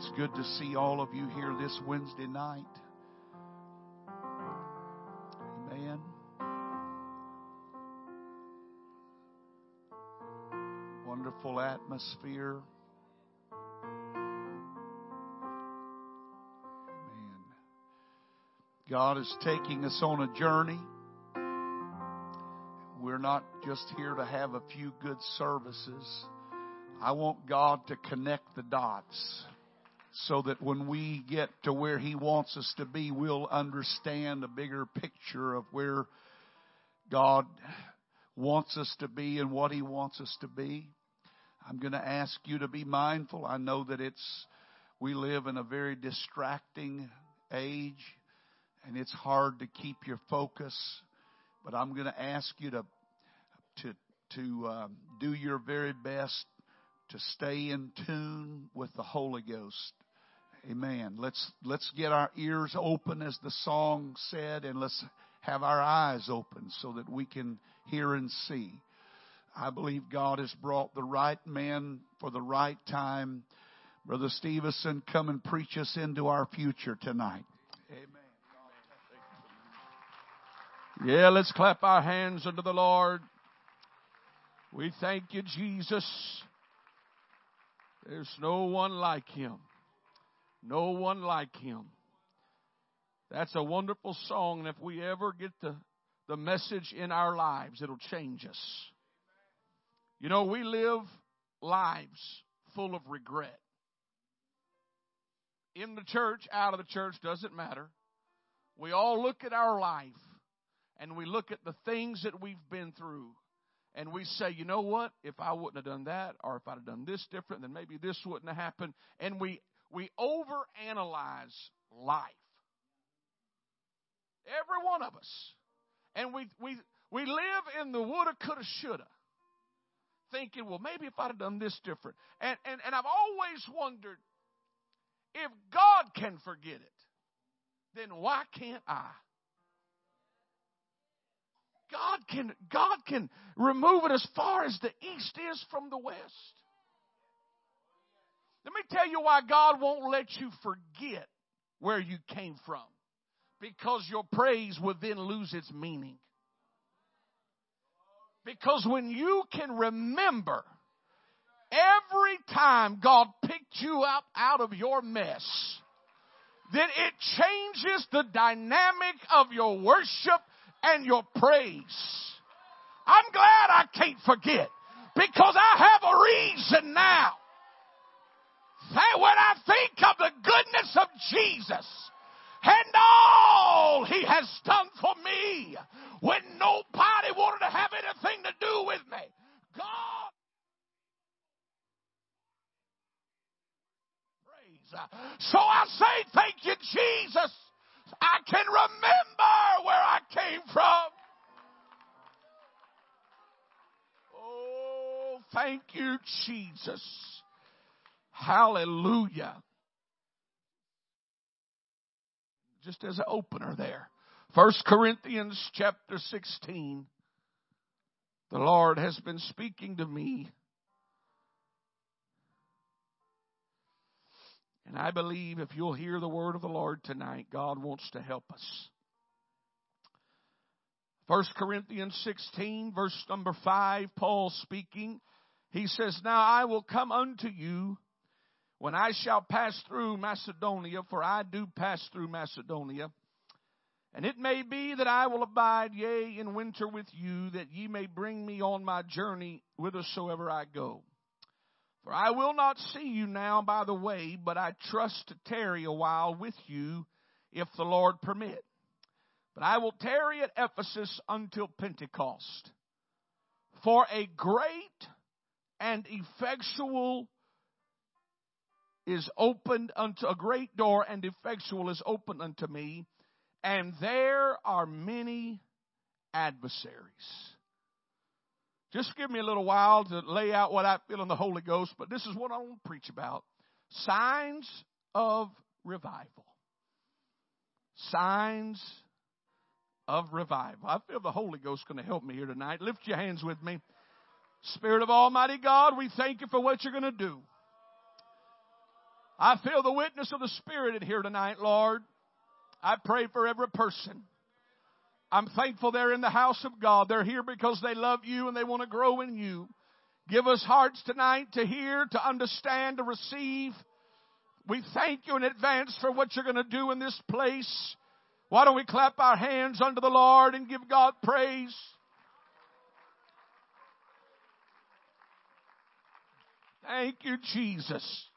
It's good to see all of you here this Wednesday night. Amen. Wonderful atmosphere. Amen. God is taking us on a journey. We're not just here to have a few good services. I want God to connect the dots so that when we get to where He wants us to be, we'll understand a bigger picture of where God wants us to be and what He wants us to be. I'm going to ask you to be mindful. I know that it's, we live in a very distracting age and it's hard to keep your focus, but I'm going to ask you to, to, to um, do your very best to stay in tune with the Holy Ghost. Amen. Let's, let's get our ears open as the song said and let's have our eyes open so that we can hear and see. I believe God has brought the right man for the right time. Brother Stevenson, come and preach us into our future tonight. Amen. Yeah, let's clap our hands unto the Lord. We thank you, Jesus. There's no one like him. No one like him. That's a wonderful song, and if we ever get the, the message in our lives, it'll change us. You know, we live lives full of regret. In the church, out of the church, doesn't matter. We all look at our life and we look at the things that we've been through and we say, you know what? If I wouldn't have done that, or if I'd have done this different, then maybe this wouldn't have happened. And we we overanalyze life. Every one of us. And we we we live in the woulda, coulda, shoulda. Thinking, well, maybe if I'd have done this different. And and, and I've always wondered, if God can forget it, then why can't I? God can, God can remove it as far as the east is from the west. Let me tell you why God won't let you forget where you came from. Because your praise would then lose its meaning. Because when you can remember every time God picked you up out of your mess, then it changes the dynamic of your worship and your praise. I'm glad I can't forget because I have a reason now. Say when I think of the goodness of Jesus and all he has done for me when nobody wanted to have anything to do with me, God praise. So I say thank you, Jesus. I can remember where I came from. Oh, thank you, Jesus. Hallelujah. Just as an opener there. First Corinthians chapter 16. The Lord has been speaking to me And I believe if you'll hear the word of the Lord tonight, God wants to help us. 1 Corinthians 16, verse number 5, Paul speaking. He says, Now I will come unto you when I shall pass through Macedonia, for I do pass through Macedonia. And it may be that I will abide, yea, in winter with you, that ye may bring me on my journey whithersoever I go. For I will not see you now by the way, but I trust to tarry a while with you, if the Lord permit. But I will tarry at Ephesus until Pentecost. For a great and effectual is opened unto a great door and effectual is opened unto me, and there are many adversaries. Just give me a little while to lay out what I feel in the Holy Ghost, but this is what I want to preach about. Signs of revival. Signs of revival. I feel the Holy Ghost going to help me here tonight. Lift your hands with me. Spirit of Almighty God, we thank you for what you're going to do. I feel the witness of the Spirit here tonight, Lord. I pray for every person. I'm thankful they're in the house of God. They're here because they love you and they want to grow in you. Give us hearts tonight to hear, to understand, to receive. We thank you in advance for what you're going to do in this place. Why don't we clap our hands unto the Lord and give God praise? Thank you, Jesus.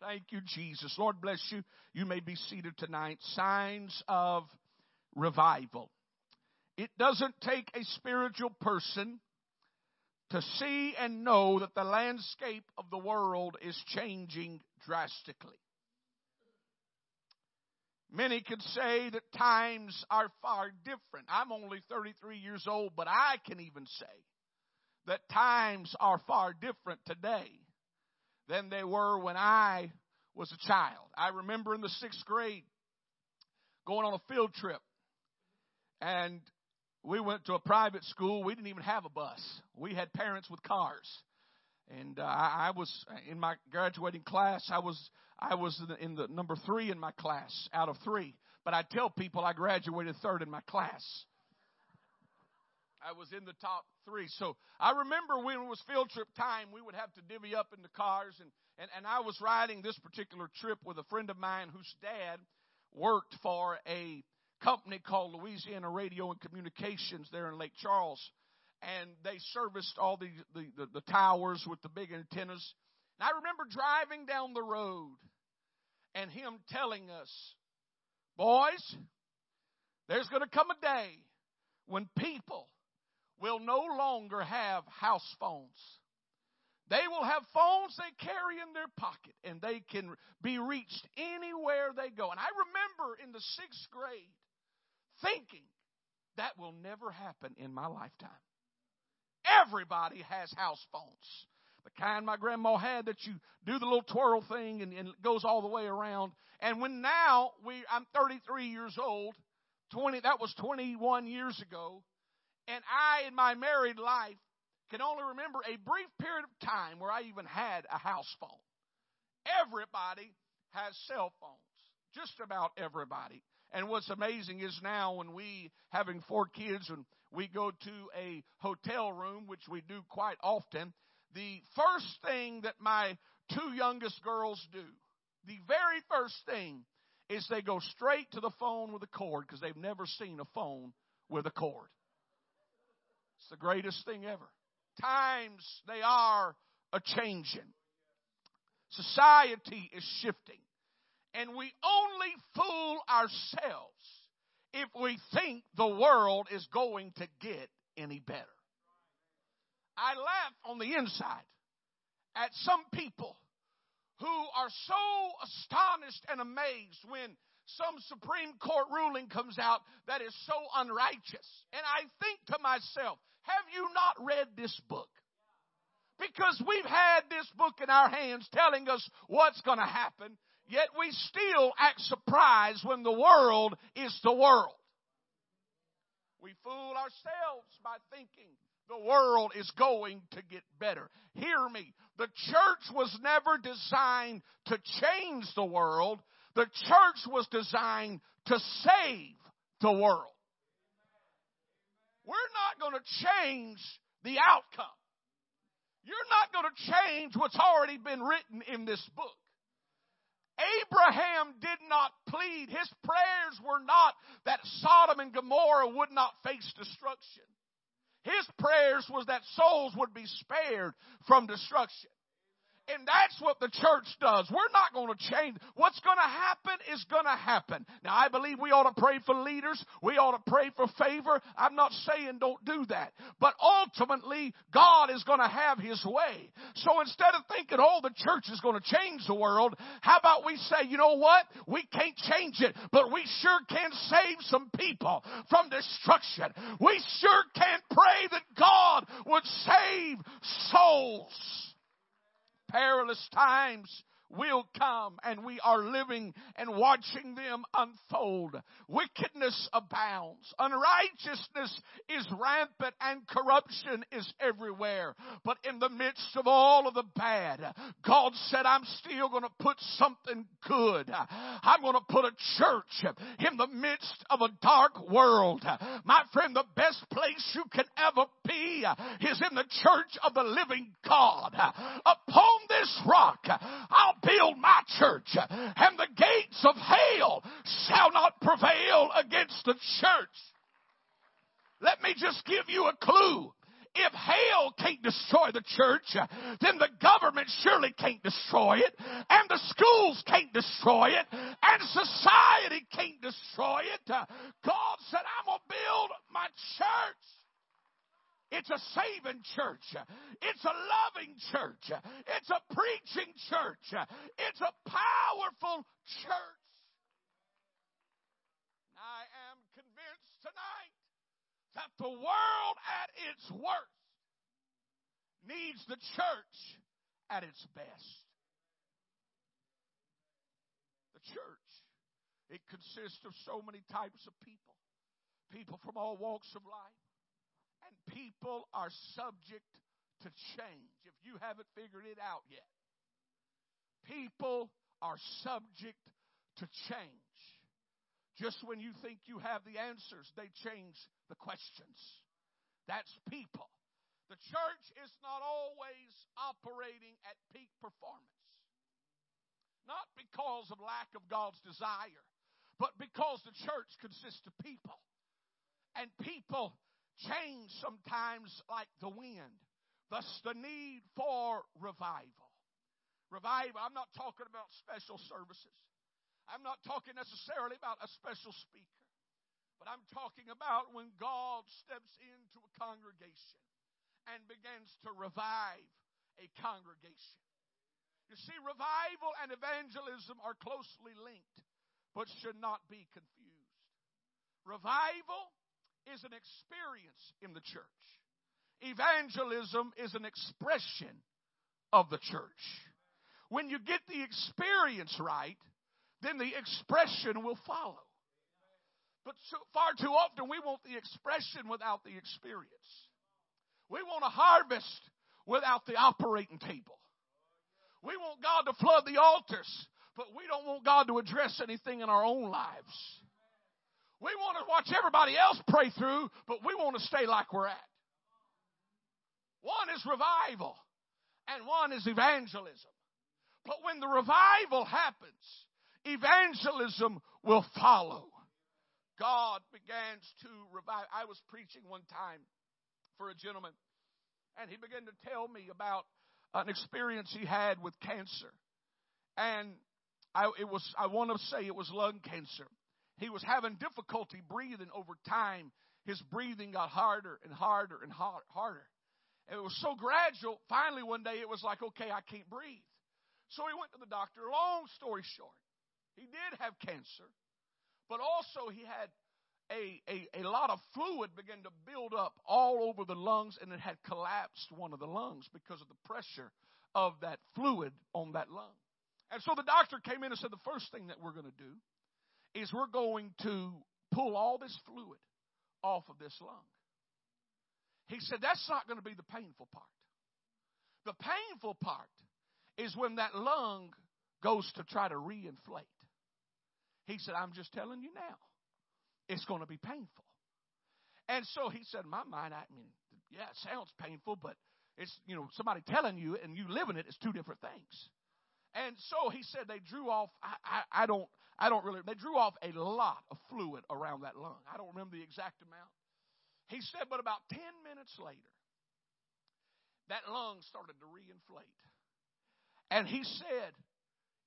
Thank you, Jesus. Lord bless you. You may be seated tonight. Signs of revival. It doesn't take a spiritual person to see and know that the landscape of the world is changing drastically. Many could say that times are far different. I'm only 33 years old, but I can even say that times are far different today than they were when I was a child. I remember in the sixth grade going on a field trip, and we went to a private school. We didn't even have a bus. We had parents with cars, and uh, I was in my graduating class. I was I was in the, in the number three in my class out of three. But I tell people I graduated third in my class. I was in the top three. So I remember when it was field trip time, we would have to divvy up in the cars. And, and, and I was riding this particular trip with a friend of mine whose dad worked for a company called Louisiana Radio and Communications there in Lake Charles. And they serviced all the, the, the, the towers with the big antennas. And I remember driving down the road and him telling us, boys, there's going to come a day when people will no longer have house phones. They will have phones they carry in their pocket and they can be reached anywhere they go. And I remember in the sixth grade thinking that will never happen in my lifetime. Everybody has house phones. The kind my grandma had that you do the little twirl thing and, and it goes all the way around. And when now we, I'm 33 years old, 20, that was 21 years ago. And I, in my married life, can only remember a brief period of time where I even had a house phone. Everybody has cell phones. Just about everybody. And what's amazing is now when we, having four kids, and we go to a hotel room, which we do quite often, the first thing that my two youngest girls do, the very first thing, is they go straight to the phone with a cord because they've never seen a phone with a cord. It's the greatest thing ever. Times they are a changing. Society is shifting. And we only fool ourselves if we think the world is going to get any better. I laugh on the inside at some people who are so astonished and amazed when some Supreme Court ruling comes out that is so unrighteous. And I think to myself, have you not read this book? Because we've had this book in our hands telling us what's going to happen, yet we still act surprised when the world is the world. We fool ourselves by thinking the world is going to get better. Hear me. The church was never designed to change the world. The church was designed to save the world. We're not going to change the outcome. You're not going to change what's already been written in this book. Abraham did not plead. His prayers were not that Sodom and Gomorrah would not face destruction. His prayers was that souls would be spared from destruction. And that's what the church does. We're not going to change. What's going to happen is going to happen. Now, I believe we ought to pray for leaders. We ought to pray for favor. I'm not saying don't do that. But ultimately, God is going to have His way. So instead of thinking, oh, the church is going to change the world, how about we say, you know what? We can't change it, but we sure can save some people from destruction. We sure can pray that God would save souls perilous times will come and we are living and watching them unfold. Wickedness abounds. Unrighteousness is rampant and corruption is everywhere. But in the midst of all of the bad, God said, I'm still going to put something good. I'm going to put a church in the midst of a dark world. My friend, the best place you can ever be is in the church of the living God. Upon this rock, I'll build my church, and the gates of hell shall not prevail against the church. Let me just give you a clue. If hell can't destroy the church, then the government surely can't destroy it, and the schools can't destroy it, and society can't destroy it. God said, I'm going to build my church. It's a saving church. It's a loving church. It's a preaching church. It's a powerful church. I am convinced tonight that the world at its worst needs the church at its best. The church, it consists of so many types of people, people from all walks of life, and people are subject to change if you haven't figured it out yet. People are subject to change. Just when you think you have the answers, they change the questions. That's people. The church is not always operating at peak performance. Not because of lack of God's desire, but because the church consists of people. And people change sometimes like the wind. Thus, the need for revival. Revival, I'm not talking about special services. I'm not talking necessarily about a special speaker, but I'm talking about when God steps into a congregation and begins to revive a congregation. You see, revival and evangelism are closely linked, but should not be confused. Revival is an experience in the church. Evangelism is an expression of the church. When you get the experience right, then the expression will follow. But so far too often we want the expression without the experience. We want a harvest without the operating table. We want God to flood the altars, but we don't want God to address anything in our own lives. We want to watch everybody else pray through, but we want to stay like we're at. One is revival, and one is evangelism. But when the revival happens, evangelism will follow. God begins to revive. I was preaching one time for a gentleman, and he began to tell me about an experience he had with cancer. And I, it was, I want to say it was lung cancer. He was having difficulty breathing over time. His breathing got harder and harder and harder. And it was so gradual, finally one day it was like, okay, I can't breathe. So he went to the doctor. Long story short, he did have cancer, but also he had a, a, a lot of fluid begin to build up all over the lungs, and it had collapsed one of the lungs because of the pressure of that fluid on that lung. And so the doctor came in and said, The first thing that we're going to do is we're going to pull all this fluid off of this lung. He said, That's not going to be the painful part. The painful part is when that lung goes to try to reinflate. He said, I'm just telling you now, it's going to be painful. And so he said, my mind, I mean, yeah, it sounds painful, but it's, you know, somebody telling you and you living it is two different things. And so he said they drew off, I, I, I don't, I don't really, they drew off a lot of fluid around that lung. I don't remember the exact amount. He said, but about 10 minutes later, that lung started to reinflate. And he said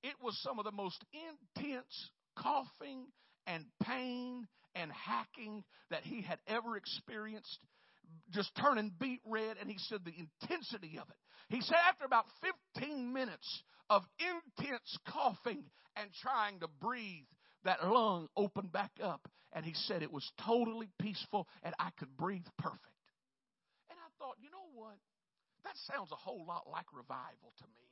it was some of the most intense coughing and pain and hacking that he had ever experienced, just turning beet red. And he said the intensity of it. He said after about 15 minutes of intense coughing and trying to breathe, that lung opened back up. And he said it was totally peaceful and I could breathe perfect. And I thought, you know what? That sounds a whole lot like revival to me.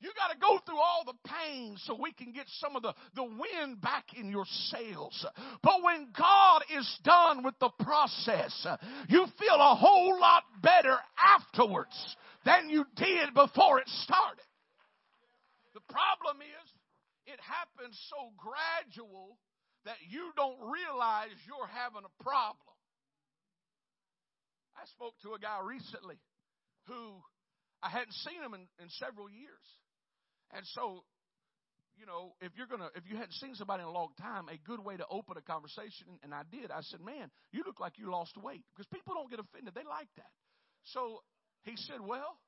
You got to go through all the pain so we can get some of the, the wind back in your sails. But when God is done with the process, you feel a whole lot better afterwards than you did before it started. The problem is, it happens so gradual that you don't realize you're having a problem. I spoke to a guy recently who I hadn't seen him in, in several years. And so, you know, if you're gonna, if you hadn't seen somebody in a long time, a good way to open a conversation, and I did. I said, "Man, you look like you lost weight," because people don't get offended; they like that. So he said, "Well,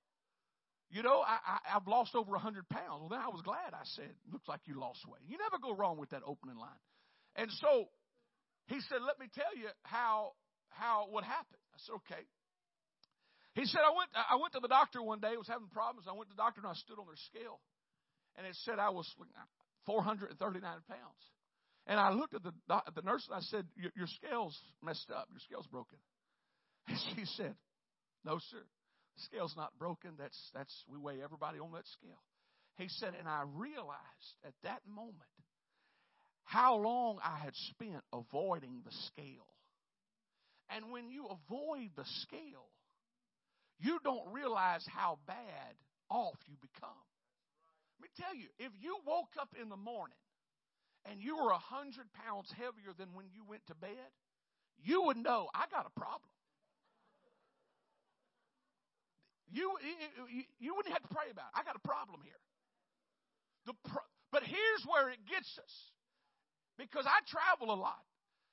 you know, I, I, I've lost over a hundred pounds." Well, then I was glad. I said, "Looks like you lost weight." You never go wrong with that opening line. And so he said, "Let me tell you how how what happened." I said, "Okay." He said, "I went I went to the doctor one day. Was having problems. I went to the doctor and I stood on their scale, and it said I was 439 pounds. And I looked at the at the nurse and I said, your, your scale's messed up. Your scale's broken." And she said, "No, sir. Scale's not broken. That's that's we weigh everybody on that scale." He said, and I realized at that moment how long I had spent avoiding the scale. And when you avoid the scale, you don't realize how bad off you become. Let me tell you, if you woke up in the morning and you were a hundred pounds heavier than when you went to bed, you would know I got a problem. You, you, you wouldn't have to pray about it. I got a problem here. The pro- but here's where it gets us. Because I travel a lot.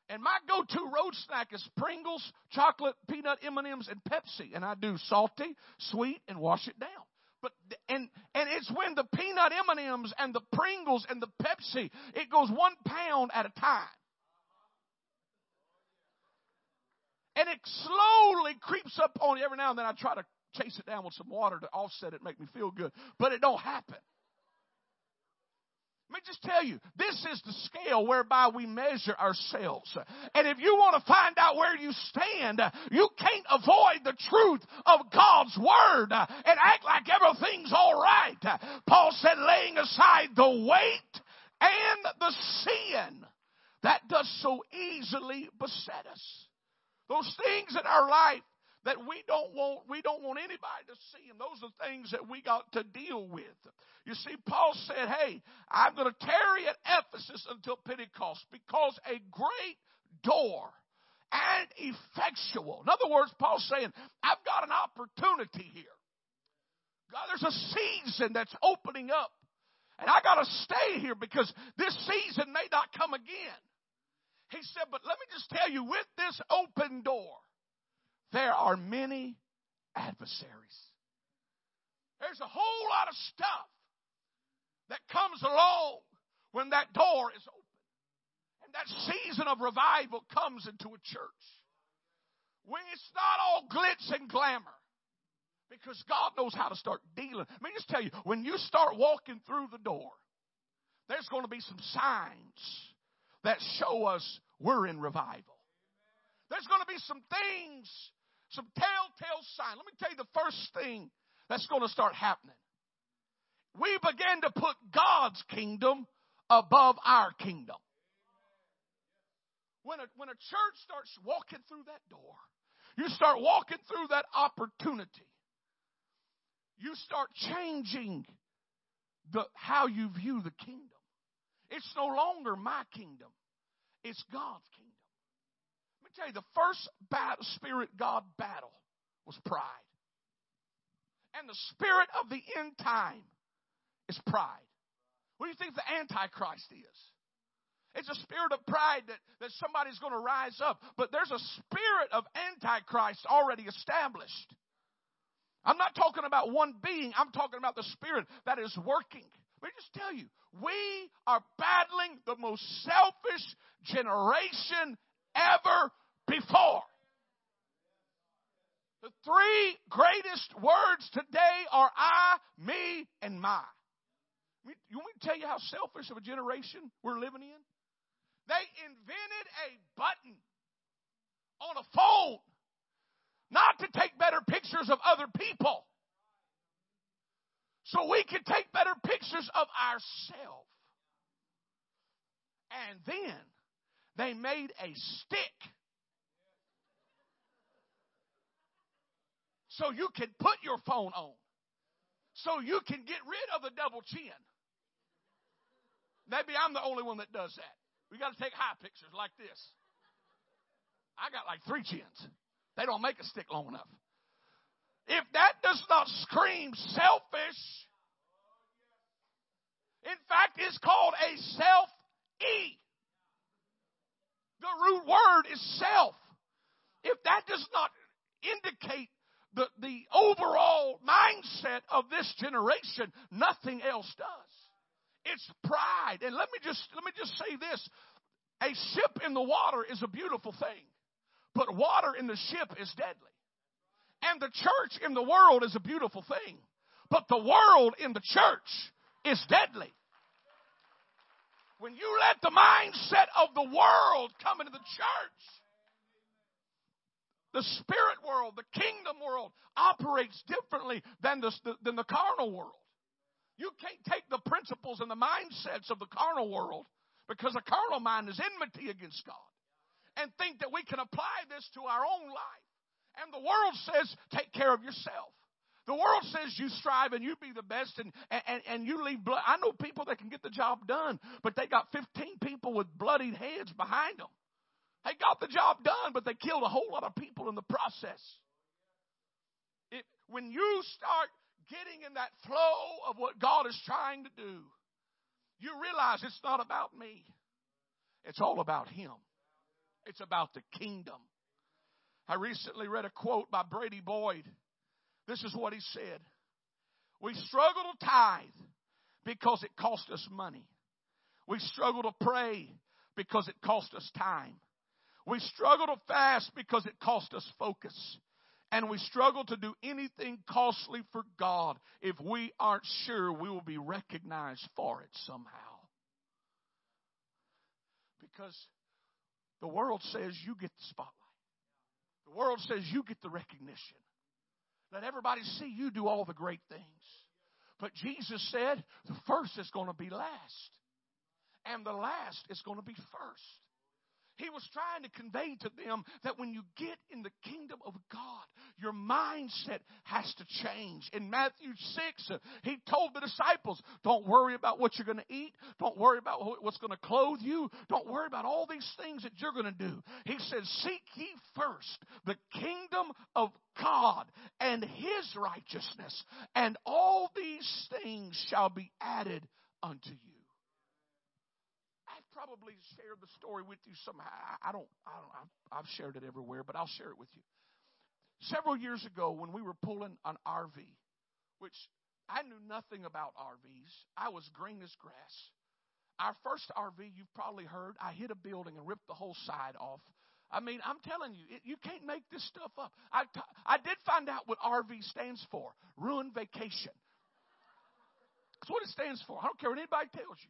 And my go-to road snack is Pringles, chocolate, peanut M&Ms, and Pepsi. And I do salty, sweet, and wash it down. But and and it's when the peanut M&Ms and the Pringles and the Pepsi, it goes one pound at a time. And it slowly creeps up on you every now and then. I try to chase it down with some water to offset it, make me feel good, but it don't happen. Let me just tell you, this is the scale whereby we measure ourselves. And if you want to find out where you stand, you can't avoid the truth of God's Word and act like everything's alright. Paul said, laying aside the weight and the sin that does so easily beset us. Those things in our life that we don't want we don't want anybody to see them. Those are things that we got to deal with. You see, Paul said, Hey, I'm going to tarry at Ephesus until Pentecost because a great door and effectual. In other words, Paul's saying, I've got an opportunity here. God, there's a season that's opening up. And I got to stay here because this season may not come again. He said, but let me just tell you, with this open door, there are many adversaries. There's a whole lot of stuff that comes along when that door is open. And that season of revival comes into a church. When it's not all glitz and glamour. Because God knows how to start dealing. Let me just tell you, when you start walking through the door, there's going to be some signs that show us we're in revival. There's going to be some things, some telltale signs. Let me tell you the first thing that's going to start happening we begin to put God's kingdom above our kingdom. When a, when a church starts walking through that door, you start walking through that opportunity. You start changing the, how you view the kingdom. It's no longer my kingdom. It's God's kingdom. Tell you, the first battle, spirit God battle was pride. And the spirit of the end time is pride. What do you think the Antichrist is? It's a spirit of pride that, that somebody's going to rise up. But there's a spirit of Antichrist already established. I'm not talking about one being, I'm talking about the spirit that is working. Let me just tell you, we are battling the most selfish generation ever before. The three greatest words today are I, me, and my. You want me to tell you how selfish of a generation we're living in? They invented a button on a phone not to take better pictures of other people So we can take better pictures of ourselves. And then they made a stick. So you can put your phone on. So you can get rid of the double chin. Maybe I'm the only one that does that. We got to take high pictures like this. I got like three chins. They don't make a stick long enough. If that does not scream selfish, in fact, it's called a self E. The root word is self. If that does not indicate the, the overall mindset of this generation, nothing else does. It's pride. And let me just let me just say this. A ship in the water is a beautiful thing, but water in the ship is deadly. And the church in the world is a beautiful thing, but the world in the church is deadly. When you let the mindset of the world come into the church, the spirit world, the kingdom world operates differently than the, than the carnal world. You can't take the principles and the mindsets of the carnal world because a carnal mind is enmity against God and think that we can apply this to our own life. And the world says, take care of yourself. The world says you strive and you be the best and, and, and you leave blood. I know people that can get the job done, but they got 15 people with bloodied heads behind them. They got the job done, but they killed a whole lot of people in the process. It, when you start getting in that flow of what God is trying to do, you realize it's not about me. It's all about Him. It's about the kingdom. I recently read a quote by Brady Boyd. This is what he said. We struggle to tithe because it cost us money. We struggle to pray because it cost us time. We struggle to fast because it cost us focus. And we struggle to do anything costly for God if we aren't sure we will be recognized for it somehow. Because the world says you get the spotlight. The world says you get the recognition. Let everybody see you do all the great things. But Jesus said the first is going to be last, and the last is going to be first. He was trying to convey to them that when you get in the kingdom of God, your mindset has to change. In Matthew 6, uh, he told the disciples, don't worry about what you're going to eat. Don't worry about what's going to clothe you. Don't worry about all these things that you're going to do. He said, seek ye first the kingdom of God and his righteousness, and all these things shall be added unto you probably shared the story with you somehow. I don't, I don't, I've shared it everywhere, but I'll share it with you. Several years ago, when we were pulling an RV, which I knew nothing about RVs, I was green as grass. Our first RV, you've probably heard, I hit a building and ripped the whole side off. I mean, I'm telling you, it, you can't make this stuff up. I, t- I did find out what RV stands for ruined vacation. That's what it stands for. I don't care what anybody tells you.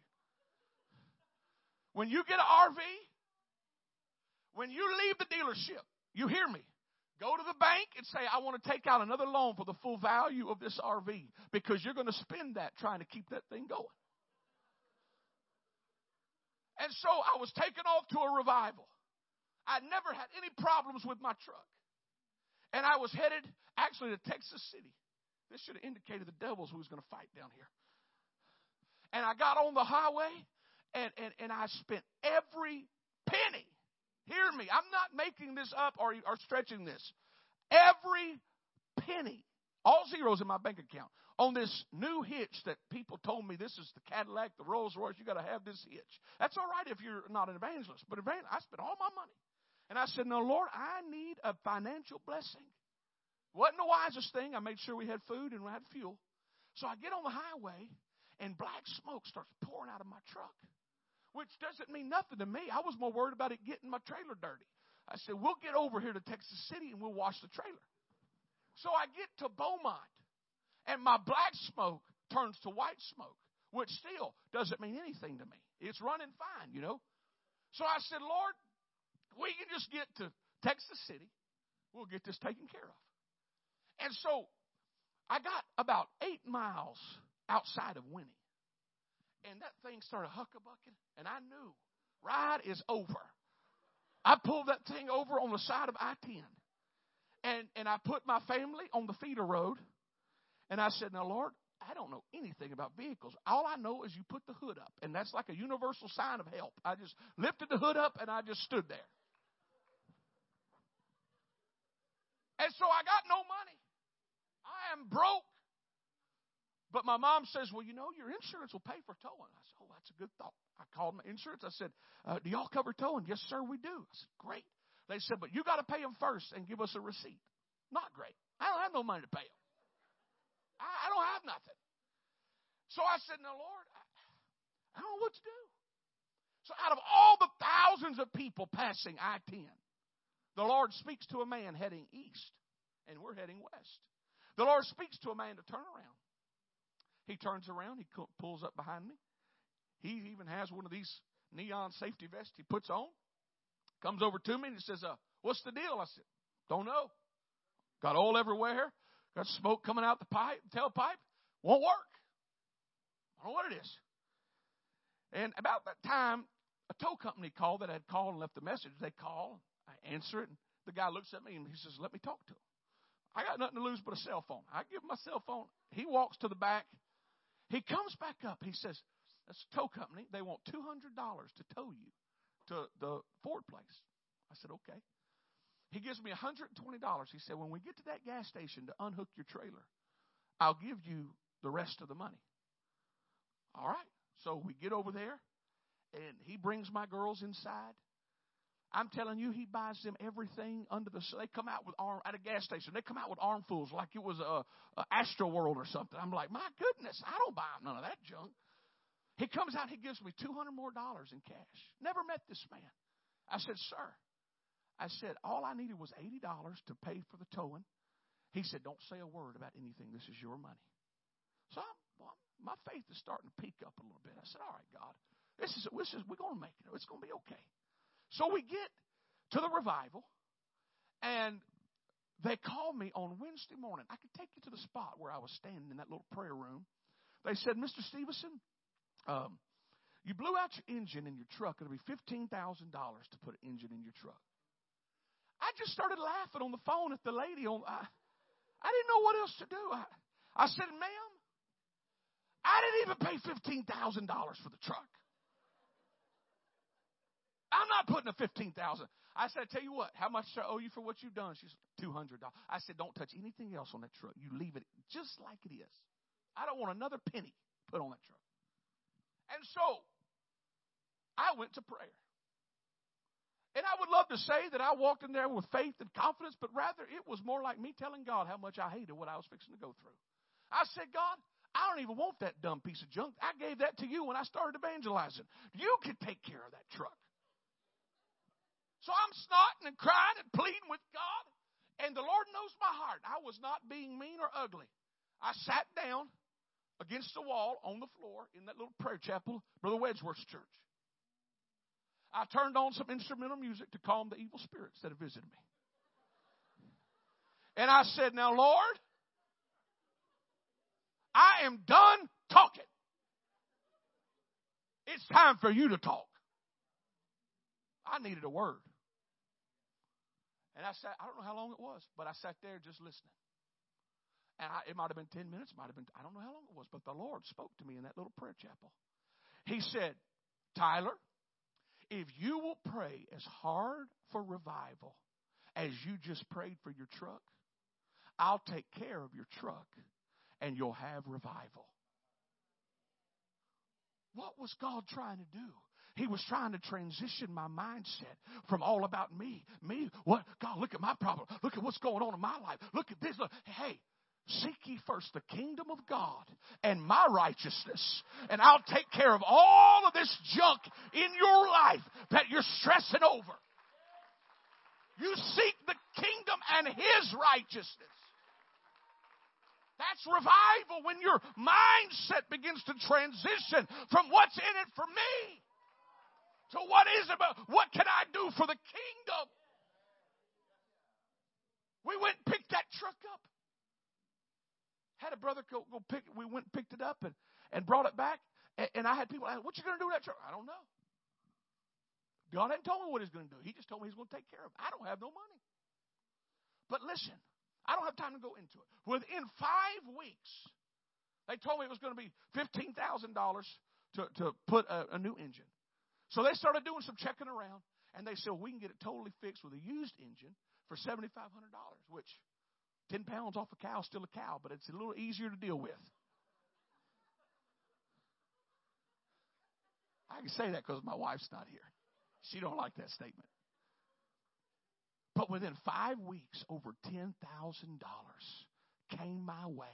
When you get an RV, when you leave the dealership, you hear me. Go to the bank and say, I want to take out another loan for the full value of this RV because you're going to spend that trying to keep that thing going. And so I was taken off to a revival. I never had any problems with my truck. And I was headed actually to Texas City. This should have indicated the devils who was going to fight down here. And I got on the highway and, and, and I spent every penny. Hear me. I'm not making this up or, or stretching this. Every penny, all zeros in my bank account, on this new hitch that people told me this is the Cadillac, the Rolls Royce, you got to have this hitch. That's all right if you're not an evangelist, but evangelist, I spent all my money. And I said, No, Lord, I need a financial blessing. Wasn't the wisest thing. I made sure we had food and we had fuel. So I get on the highway, and black smoke starts pouring out of my truck which doesn't mean nothing to me. I was more worried about it getting my trailer dirty. I said, We'll get over here to Texas City and we'll wash the trailer. So I get to Beaumont, and my black smoke turns to white smoke, which still doesn't mean anything to me. It's running fine, you know. So I said, Lord, we can just get to Texas City. We'll get this taken care of. And so I got about eight miles outside of Winnie. And that thing started huckabucking, and I knew ride is over. I pulled that thing over on the side of I 10. And, and I put my family on the feeder road. And I said, Now, Lord, I don't know anything about vehicles. All I know is you put the hood up. And that's like a universal sign of help. I just lifted the hood up and I just stood there. And so I got no money. I am broke. But my mom says, Well, you know, your insurance will pay for towing. I said, Oh, that's a good thought. I called my insurance. I said, uh, Do y'all cover towing? Yes, sir, we do. I said, Great. They said, But you got to pay them first and give us a receipt. Not great. I don't have no money to pay them. I, I don't have nothing. So I said, Now, Lord, I, I don't know what to do. So out of all the thousands of people passing I 10, the Lord speaks to a man heading east, and we're heading west. The Lord speaks to a man to turn around. He turns around, he pulls up behind me. He even has one of these neon safety vests he puts on. Comes over to me and he says, uh, What's the deal? I said, Don't know. Got oil everywhere. Got smoke coming out the pipe, tailpipe. Won't work. I don't know what it is. And about that time, a tow company called that I had called and left a message. They call, I answer it, and the guy looks at me and he says, Let me talk to him. I got nothing to lose but a cell phone. I give him my cell phone. He walks to the back. He comes back up. He says, That's a tow company. They want $200 to tow you to the Ford place. I said, Okay. He gives me $120. He said, When we get to that gas station to unhook your trailer, I'll give you the rest of the money. All right. So we get over there, and he brings my girls inside. I'm telling you, he buys them everything under the sun. They come out with arm at a gas station. They come out with armfuls like it was a, a Astro World or something. I'm like, my goodness, I don't buy none of that junk. He comes out, he gives me two hundred more dollars in cash. Never met this man. I said, sir. I said, all I needed was eighty dollars to pay for the towing. He said, don't say a word about anything. This is your money. So I'm, well, my faith is starting to peak up a little bit. I said, all right, God, this is this is we're going to make it. It's going to be okay. So we get to the revival, and they called me on Wednesday morning. I could take you to the spot where I was standing in that little prayer room. They said, Mr. Stevenson, um, you blew out your engine in your truck. It'll be $15,000 to put an engine in your truck. I just started laughing on the phone at the lady. On, I, I didn't know what else to do. I, I said, ma'am, I didn't even pay $15,000 for the truck. I'm not putting a fifteen thousand. I said, tell you what, how much I owe you for what you've done? She She's two hundred dollars. I said, don't touch anything else on that truck. You leave it just like it is. I don't want another penny put on that truck. And so I went to prayer. And I would love to say that I walked in there with faith and confidence, but rather it was more like me telling God how much I hated what I was fixing to go through. I said, God, I don't even want that dumb piece of junk. I gave that to you when I started evangelizing. You can take care of that truck. And crying and pleading with God. And the Lord knows my heart. I was not being mean or ugly. I sat down against the wall on the floor in that little prayer chapel, Brother Wedgeworth's church. I turned on some instrumental music to calm the evil spirits that had visited me. And I said, Now, Lord, I am done talking. It's time for you to talk. I needed a word. And I sat, I don't know how long it was, but I sat there just listening. And I, it might have been 10 minutes, might have been, I don't know how long it was, but the Lord spoke to me in that little prayer chapel. He said, Tyler, if you will pray as hard for revival as you just prayed for your truck, I'll take care of your truck and you'll have revival. What was God trying to do? He was trying to transition my mindset from all about me. Me, what? God, look at my problem. Look at what's going on in my life. Look at this. Look. Hey, seek ye first the kingdom of God and my righteousness, and I'll take care of all of this junk in your life that you're stressing over. You seek the kingdom and his righteousness. That's revival when your mindset begins to transition from what's in it for me so what is it about? What can I do for the kingdom? We went and picked that truck up. Had a brother go, go pick We went and picked it up and, and brought it back. And, and I had people ask, what you going to do with that truck? I don't know. God hadn't told me what he's going to do. He just told me he's going to take care of it. I don't have no money. But listen, I don't have time to go into it. Within five weeks, they told me it was going to be $15,000 to, to put a, a new engine. So they started doing some checking around, and they said, we can get it totally fixed with a used engine for $7,500, which 10 pounds off a cow is still a cow, but it's a little easier to deal with. I can say that because my wife's not here. She don't like that statement. But within five weeks, over $10,000 came my way,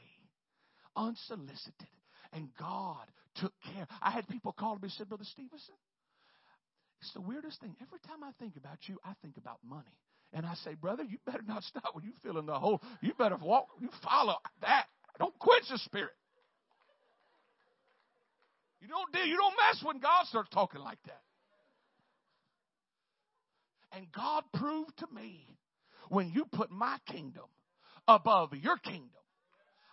unsolicited. And God took care. I had people call me and said, Brother Stevenson, it's the weirdest thing. Every time I think about you, I think about money. And I say, brother, you better not stop when you feel in the hole. You better walk, you follow that. Don't quench the spirit. You don't do, you don't mess when God starts talking like that. And God proved to me when you put my kingdom above your kingdom,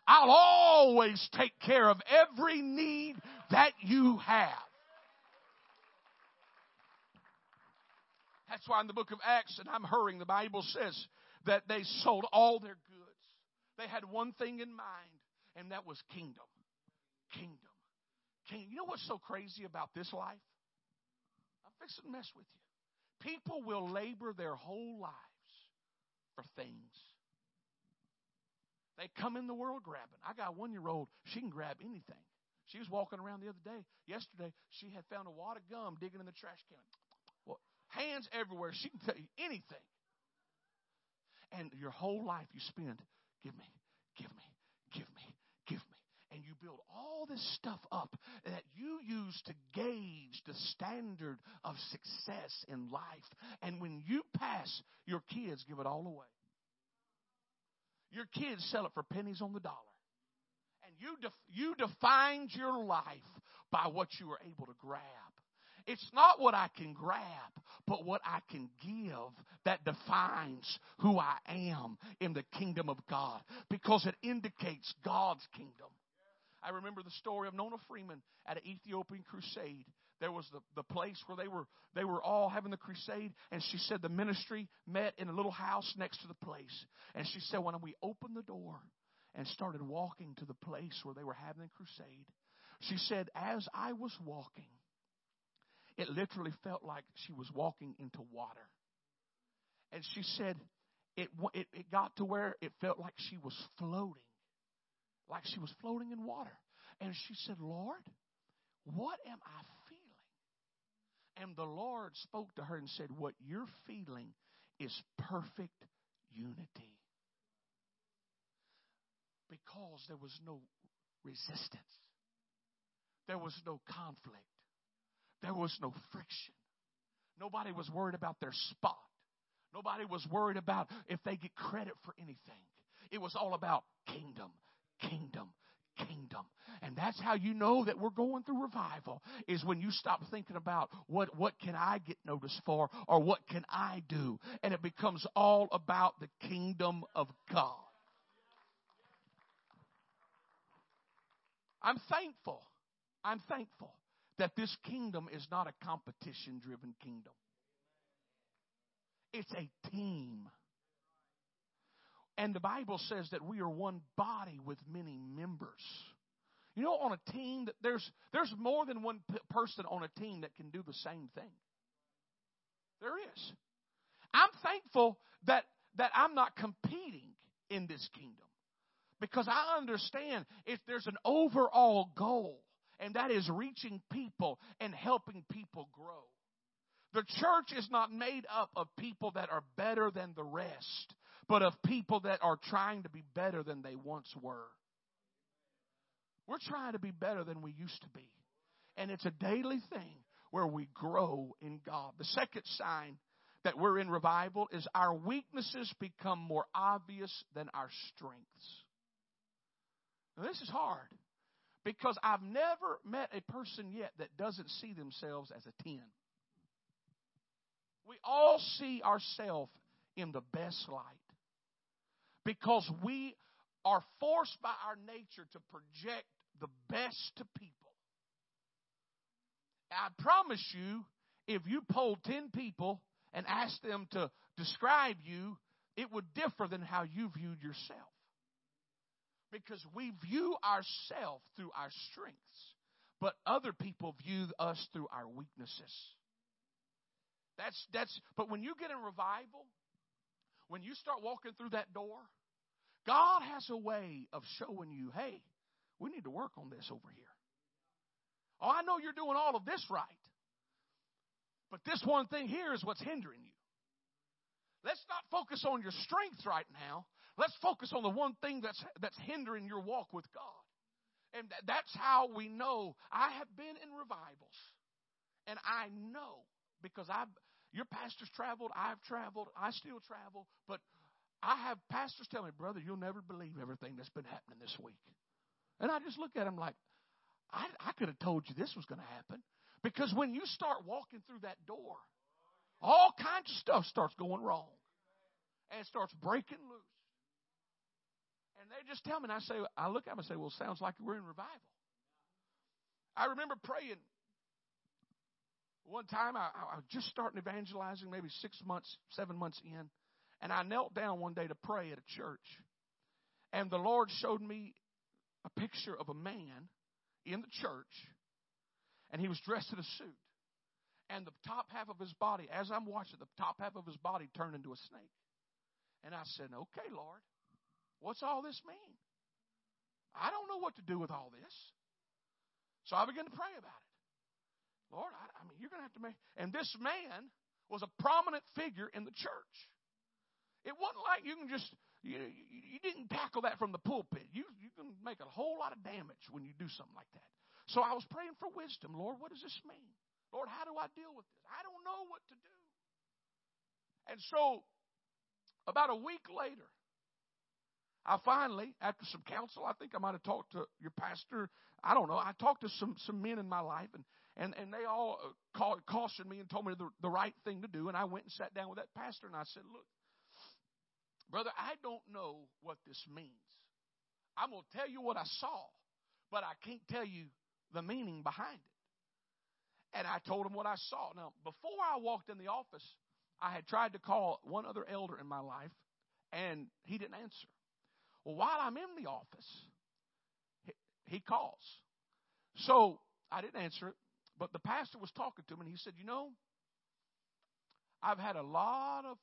I'll always take care of every need that you have. That's why in the book of Acts, and I'm hurrying, the Bible says that they sold all their goods. They had one thing in mind, and that was kingdom. Kingdom. Kingdom. You know what's so crazy about this life? I'm fixing to mess with you. People will labor their whole lives for things. They come in the world grabbing. I got a one year old, she can grab anything. She was walking around the other day, yesterday, she had found a wad of gum digging in the trash can. Hands everywhere. She can tell you anything. And your whole life you spend, give me, give me, give me, give me and you build all this stuff up that you use to gauge the standard of success in life. And when you pass, your kids give it all away. Your kids sell it for pennies on the dollar. And you, def- you defined your life by what you were able to grab. It's not what I can grab, but what I can give that defines who I am in the kingdom of God because it indicates God's kingdom. I remember the story of Nona Freeman at an Ethiopian crusade. There was the, the place where they were they were all having the crusade, and she said the ministry met in a little house next to the place. And she said when we opened the door and started walking to the place where they were having the crusade, she said as I was walking, it literally felt like she was walking into water. And she said it, it, it got to where it felt like she was floating like she was floating in water. And she said, Lord, what am I feeling? And the Lord spoke to her and said, What you're feeling is perfect unity. Because there was no resistance, there was no conflict, there was no friction. Nobody was worried about their spot. Nobody was worried about if they get credit for anything. It was all about kingdom, kingdom kingdom. And that's how you know that we're going through revival is when you stop thinking about what, what can I get noticed for or what can I do? And it becomes all about the kingdom of God. I'm thankful. I'm thankful that this kingdom is not a competition driven kingdom. It's a team. And the Bible says that we are one body with many members. You know, on a team, that there's there's more than one p- person on a team that can do the same thing. There is. I'm thankful that that I'm not competing in this kingdom because I understand if there's an overall goal, and that is reaching people and helping people grow. The church is not made up of people that are better than the rest but of people that are trying to be better than they once were. We're trying to be better than we used to be. And it's a daily thing where we grow in God. The second sign that we're in revival is our weaknesses become more obvious than our strengths. Now, this is hard because I've never met a person yet that doesn't see themselves as a 10. We all see ourselves in the best light because we are forced by our nature to project the best to people. I promise you, if you polled 10 people and asked them to describe you, it would differ than how you viewed yourself. Because we view ourselves through our strengths, but other people view us through our weaknesses. That's that's but when you get in revival, when you start walking through that door, God has a way of showing you, hey, we need to work on this over here. Oh, I know you're doing all of this right. But this one thing here is what's hindering you. Let's not focus on your strengths right now. Let's focus on the one thing that's, that's hindering your walk with God. And that's how we know. I have been in revivals. And I know because I've, your pastor's traveled, I've traveled, I still travel, but I have pastors tell me, brother, you'll never believe everything that's been happening this week. And I just look at them like, I, I could have told you this was going to happen. Because when you start walking through that door, all kinds of stuff starts going wrong and starts breaking loose. And they just tell me, and I say, I look at them and say, well, sounds like we're in revival. I remember praying one time, I, I was just starting evangelizing, maybe six months, seven months in, and I knelt down one day to pray at a church. And the Lord showed me a picture of a man in the church, and he was dressed in a suit. And the top half of his body, as I'm watching, the top half of his body turned into a snake. And I said, Okay, Lord, what's all this mean? I don't know what to do with all this. So I began to pray about it. Lord, I, I mean, you're going to have to make. And this man was a prominent figure in the church. It wasn't like you can just you, you didn't tackle that from the pulpit. You you can make a whole lot of damage when you do something like that. So I was praying for wisdom. Lord, what does this mean? Lord, how do I deal with this? I don't know what to do. And so about a week later, I finally, after some counsel, I think I might have talked to your pastor. I don't know. I talked to some some men in my life, and and and they all uh, cautioned me and told me the the right thing to do. And I went and sat down with that pastor, and I said, "Look, brother, I don't know what this means. I'm going to tell you what I saw, but I can't tell you the meaning behind it." And I told him what I saw. Now, before I walked in the office, I had tried to call one other elder in my life, and he didn't answer. Well, while I'm in the office, he, calls. So I didn't answer it, but the pastor was talking to him, and he said, You know, I've had a lot of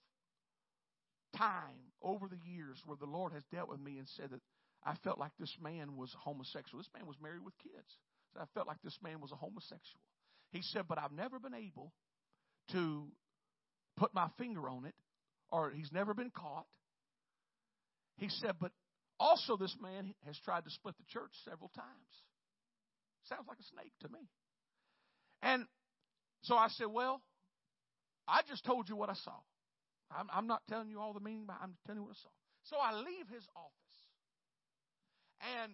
time over the years where the Lord has dealt with me and said that I felt like this man was homosexual. This man was married with kids. So I felt like this man was a homosexual. He said, but I've never been able to put my finger on it, or he's never been caught. He said, but also this man has tried to split the church several times. Sounds like a snake to me. And so I said, well, I just told you what I saw. I'm, I'm not telling you all the meaning, but I'm telling you what I saw. So I leave his office. And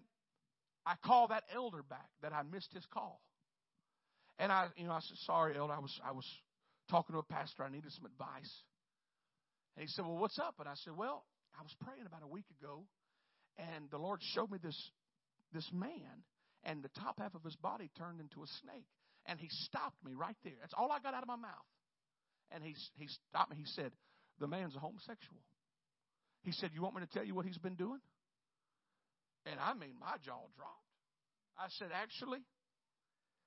I call that elder back that I missed his call. And I, you know, I said, sorry, elder, I was, I was talking to a pastor. I needed some advice. And he said, well, what's up? And I said, well, I was praying about a week ago, and the Lord showed me this, this man, and the top half of his body turned into a snake. And he stopped me right there. That's all I got out of my mouth. And he, he stopped me. He said, The man's a homosexual. He said, You want me to tell you what he's been doing? And I mean, my jaw dropped. I said, Actually,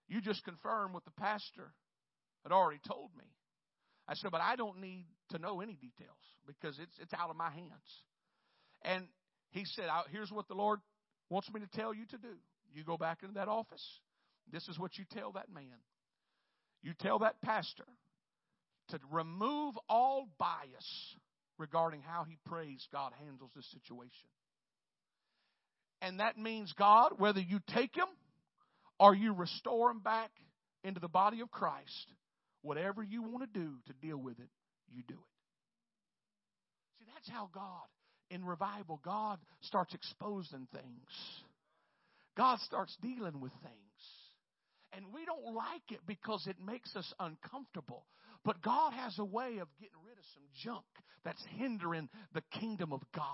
you just confirmed what the pastor had already told me. I said, But I don't need to know any details because it's, it's out of my hands. And he said, Here's what the Lord wants me to tell you to do. You go back into that office. This is what you tell that man. You tell that pastor to remove all bias regarding how he prays God handles this situation. And that means, God, whether you take him or you restore him back into the body of Christ, whatever you want to do to deal with it, you do it. See, that's how God, in revival, God starts exposing things. God starts dealing with things. And we don't like it because it makes us uncomfortable. But God has a way of getting rid of some junk that's hindering the kingdom of God.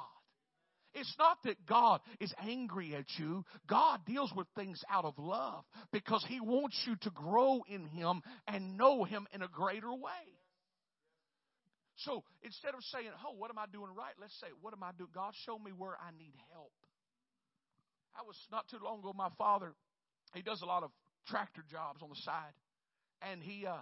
It's not that God is angry at you. God deals with things out of love because He wants you to grow in Him and know Him in a greater way. So instead of saying, Oh, what am I doing right? Let's say, What am I doing? God, show me where I need help. I was not too long ago, my father, he does a lot of tractor jobs on the side. And he, uh,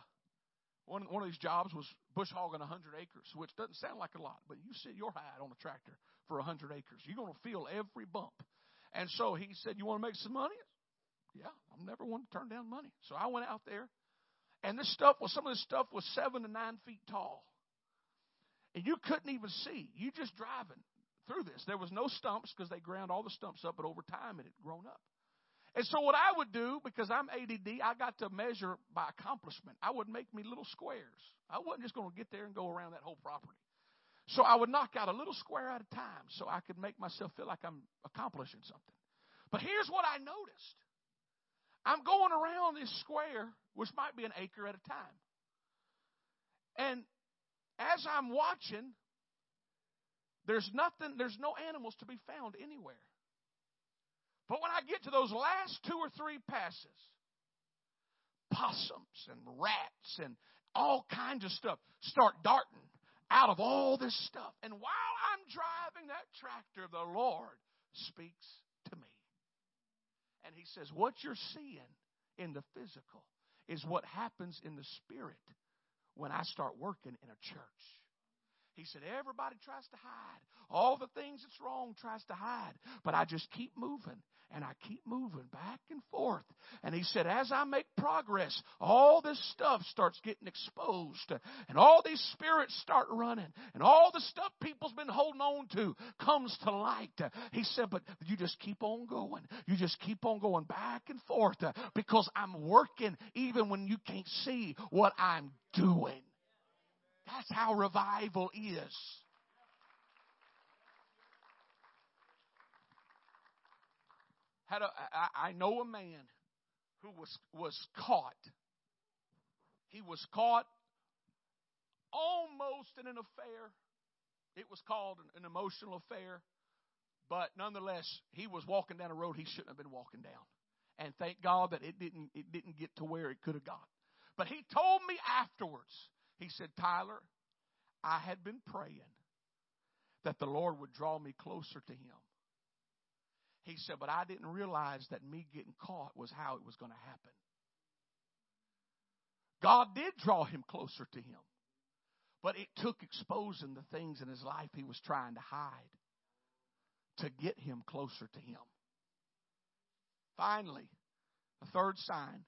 one, one of these jobs was bush hogging 100 acres, which doesn't sound like a lot, but you sit your hide on a tractor for 100 acres. You're going to feel every bump. And so he said, You want to make some money? Yeah, I'm never one to turn down money. So I went out there, and this stuff was some of this stuff was seven to nine feet tall. And you couldn't even see. You just driving through this. There was no stumps because they ground all the stumps up, but over time it had grown up. And so what I would do, because I'm ADD, I got to measure by accomplishment. I would make me little squares. I wasn't just going to get there and go around that whole property. So I would knock out a little square at a time so I could make myself feel like I'm accomplishing something. But here's what I noticed. I'm going around this square, which might be an acre at a time. And as I'm watching, there's nothing, there's no animals to be found anywhere. But when I get to those last two or three passes, possums and rats and all kinds of stuff start darting out of all this stuff. And while I'm driving that tractor, the Lord speaks to me. And He says, What you're seeing in the physical is what happens in the spirit when I start working in a church. He said, Everybody tries to hide. All the things that's wrong tries to hide. But I just keep moving and I keep moving back and forth. And he said, As I make progress, all this stuff starts getting exposed. And all these spirits start running. And all the stuff people's been holding on to comes to light. He said, But you just keep on going. You just keep on going back and forth because I'm working even when you can't see what I'm doing. That's how revival is. Had a, I, I know a man who was was caught. He was caught almost in an affair. It was called an, an emotional affair, but nonetheless, he was walking down a road he shouldn't have been walking down. And thank God that it didn't it didn't get to where it could have got. But he told me afterwards, he said, Tyler, I had been praying that the Lord would draw me closer to Him. He said, but I didn't realize that me getting caught was how it was going to happen. God did draw him closer to Him, but it took exposing the things in his life he was trying to hide to get him closer to Him. Finally, the third sign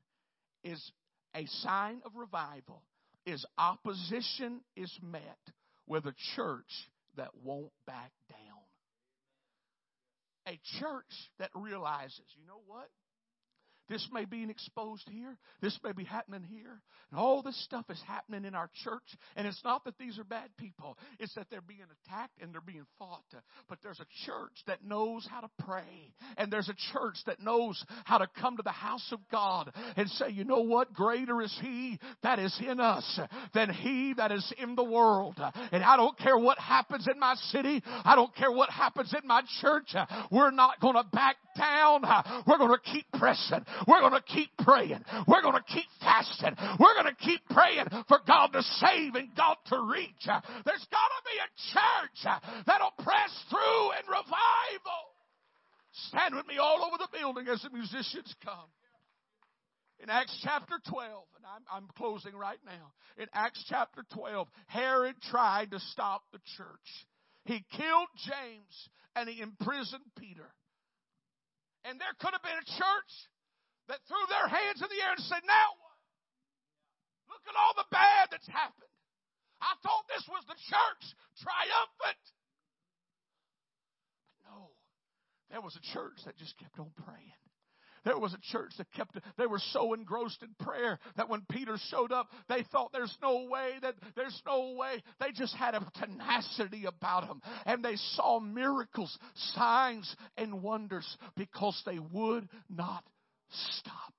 is a sign of revival is opposition is met with a church that won't back down. A church that realizes, you know what? This may be exposed here. This may be happening here. And all this stuff is happening in our church. And it's not that these are bad people. It's that they're being attacked and they're being fought. But there's a church that knows how to pray. And there's a church that knows how to come to the house of God and say, you know what? Greater is He that is in us than He that is in the world. And I don't care what happens in my city. I don't care what happens in my church. We're not going to back down. Uh, we're going to keep pressing. We're going to keep praying. We're going to keep fasting. We're going to keep praying for God to save and God to reach. Uh, there's got to be a church uh, that'll press through in revival. Stand with me all over the building as the musicians come. In Acts chapter 12, and I'm, I'm, closing right now. In Acts chapter 12, Herod tried to stop the church. He killed James and he imprisoned Peter. And there could have been a church that threw their hands in the air and said, Now what? Look at all the bad that's happened. I thought this was the church triumphant. But no, there was a church that just kept on praying. There was a church that kept, they were so engrossed in prayer that when Peter showed up, they thought there's no way, that there's no way. They just had a tenacity about them. And they saw miracles, signs, and wonders because they would not stop.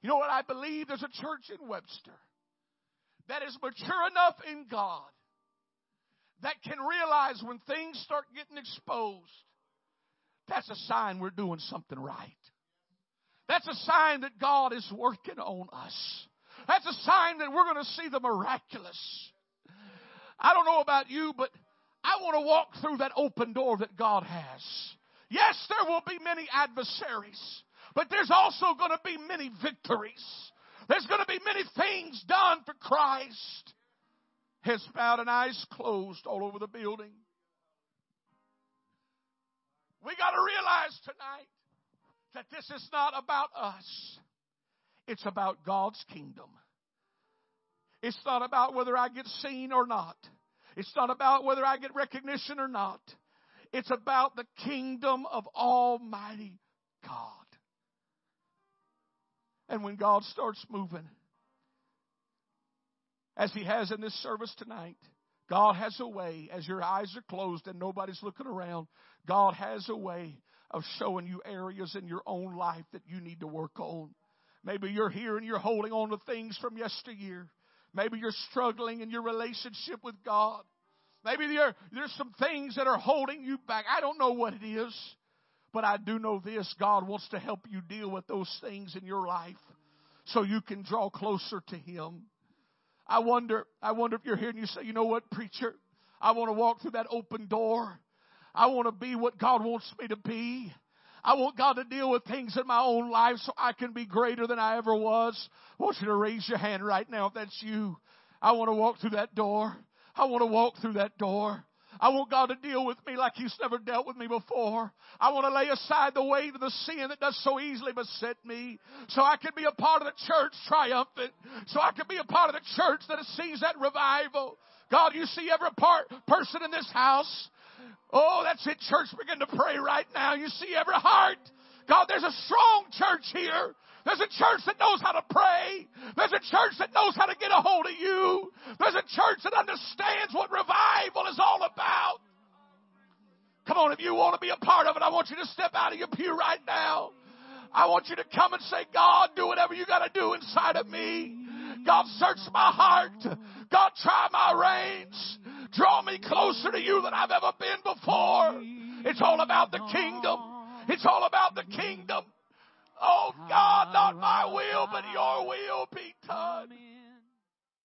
You know what? I believe there's a church in Webster that is mature enough in God that can realize when things start getting exposed that's a sign we're doing something right. That's a sign that God is working on us. That's a sign that we're going to see the miraculous. I don't know about you, but I want to walk through that open door that God has. Yes, there will be many adversaries, but there's also going to be many victories. There's going to be many things done for Christ. Heads bowed and eyes closed all over the building. We got to realize tonight that this is not about us. It's about God's kingdom. It's not about whether I get seen or not. It's not about whether I get recognition or not. It's about the kingdom of Almighty God. And when God starts moving, as He has in this service tonight, God has a way, as your eyes are closed and nobody's looking around, God has a way of showing you areas in your own life that you need to work on. Maybe you're here and you're holding on to things from yesteryear. Maybe you're struggling in your relationship with God. Maybe there, there's some things that are holding you back. I don't know what it is, but I do know this. God wants to help you deal with those things in your life so you can draw closer to Him. I wonder, I wonder if you're here and you say, you know what, preacher? I want to walk through that open door. I want to be what God wants me to be. I want God to deal with things in my own life so I can be greater than I ever was. I want you to raise your hand right now if that's you. I want to walk through that door. I want to walk through that door. I want God to deal with me like He's never dealt with me before. I want to lay aside the weight of the sin that does so easily beset me so I can be a part of the church triumphant. So I can be a part of the church that sees that revival. God, you see every part, person in this house. Oh, that's it, church. Begin to pray right now. You see every heart. God, there's a strong church here. There's a church that knows how to pray. There's a church that knows how to get a hold of you. There's a church that understands what revival is all about. Come on, if you want to be a part of it, I want you to step out of your pew right now. I want you to come and say, God, do whatever you got to do inside of me. God, search my heart. God, try my reins. Draw me closer to you than I've ever been before. It's all about the kingdom. It's all about the kingdom. Oh God, not my will, but your will be